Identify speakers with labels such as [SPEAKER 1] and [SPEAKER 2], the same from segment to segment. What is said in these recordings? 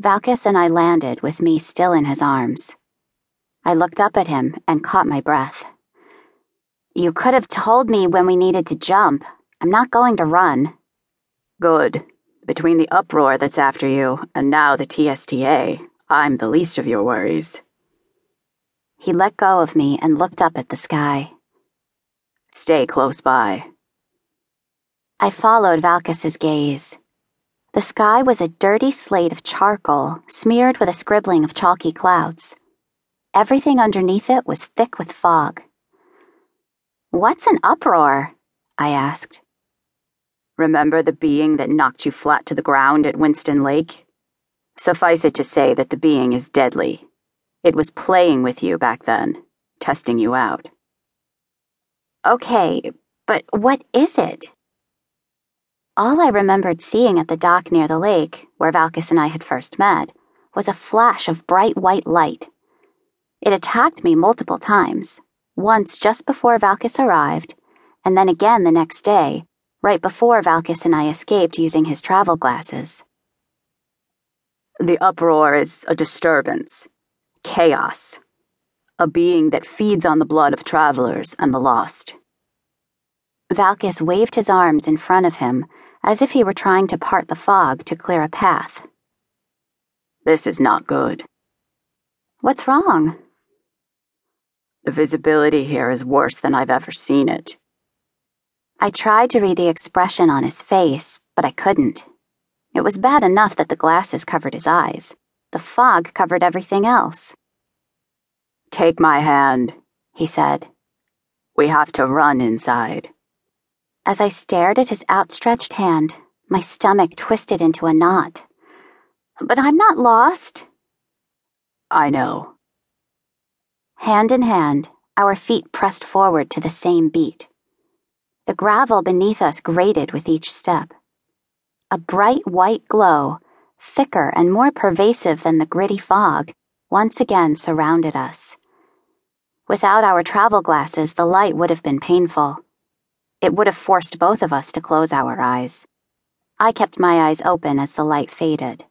[SPEAKER 1] Valcas and I landed with me still in his arms. I looked up at him and caught my breath. You could have told me when we needed to jump. I'm not going to run.
[SPEAKER 2] Good. Between the uproar that's after you and now the TSTA, I'm the least of your worries.
[SPEAKER 1] He let go of me and looked up at the sky.
[SPEAKER 2] Stay close by.
[SPEAKER 1] I followed Valcas's gaze. The sky was a dirty slate of charcoal smeared with a scribbling of chalky clouds. Everything underneath it was thick with fog. What's an uproar? I asked.
[SPEAKER 2] Remember the being that knocked you flat to the ground at Winston Lake? Suffice it to say that the being is deadly. It was playing with you back then, testing you out.
[SPEAKER 1] Okay, but what is it? All I remembered seeing at the dock near the lake, where Valcas and I had first met, was a flash of bright white light. It attacked me multiple times, once just before Valcas arrived, and then again the next day, right before Valcas and I escaped using his travel glasses.
[SPEAKER 2] The uproar is a disturbance, chaos, a being that feeds on the blood of travelers and the lost.
[SPEAKER 1] Valcas waved his arms in front of him as if he were trying to part the fog to clear a path.
[SPEAKER 2] This is not good.
[SPEAKER 1] What's wrong?
[SPEAKER 2] The visibility here is worse than I've ever seen it.
[SPEAKER 1] I tried to read the expression on his face, but I couldn't. It was bad enough that the glasses covered his eyes. The fog covered everything else.
[SPEAKER 2] Take my hand,
[SPEAKER 1] he said.
[SPEAKER 2] We have to run inside.
[SPEAKER 1] As I stared at his outstretched hand, my stomach twisted into a knot. But I'm not lost.
[SPEAKER 2] I know.
[SPEAKER 1] Hand in hand, our feet pressed forward to the same beat. The gravel beneath us grated with each step. A bright white glow, thicker and more pervasive than the gritty fog, once again surrounded us. Without our travel glasses, the light would have been painful. It would have forced both of us to close our eyes. I kept my eyes open as the light faded.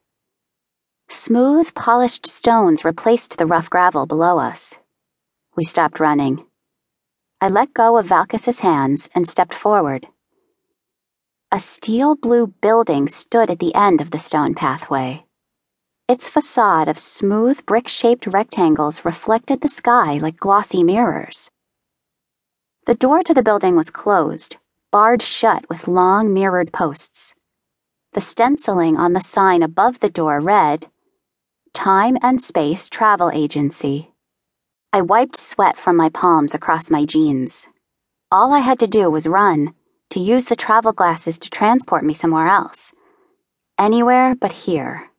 [SPEAKER 1] Smooth, polished stones replaced the rough gravel below us. We stopped running. I let go of Valcas's hands and stepped forward. A steel blue building stood at the end of the stone pathway. Its facade of smooth brick shaped rectangles reflected the sky like glossy mirrors. The door to the building was closed, barred shut with long mirrored posts. The stenciling on the sign above the door read, Time and Space Travel Agency. I wiped sweat from my palms across my jeans. All I had to do was run, to use the travel glasses to transport me somewhere else. Anywhere but here.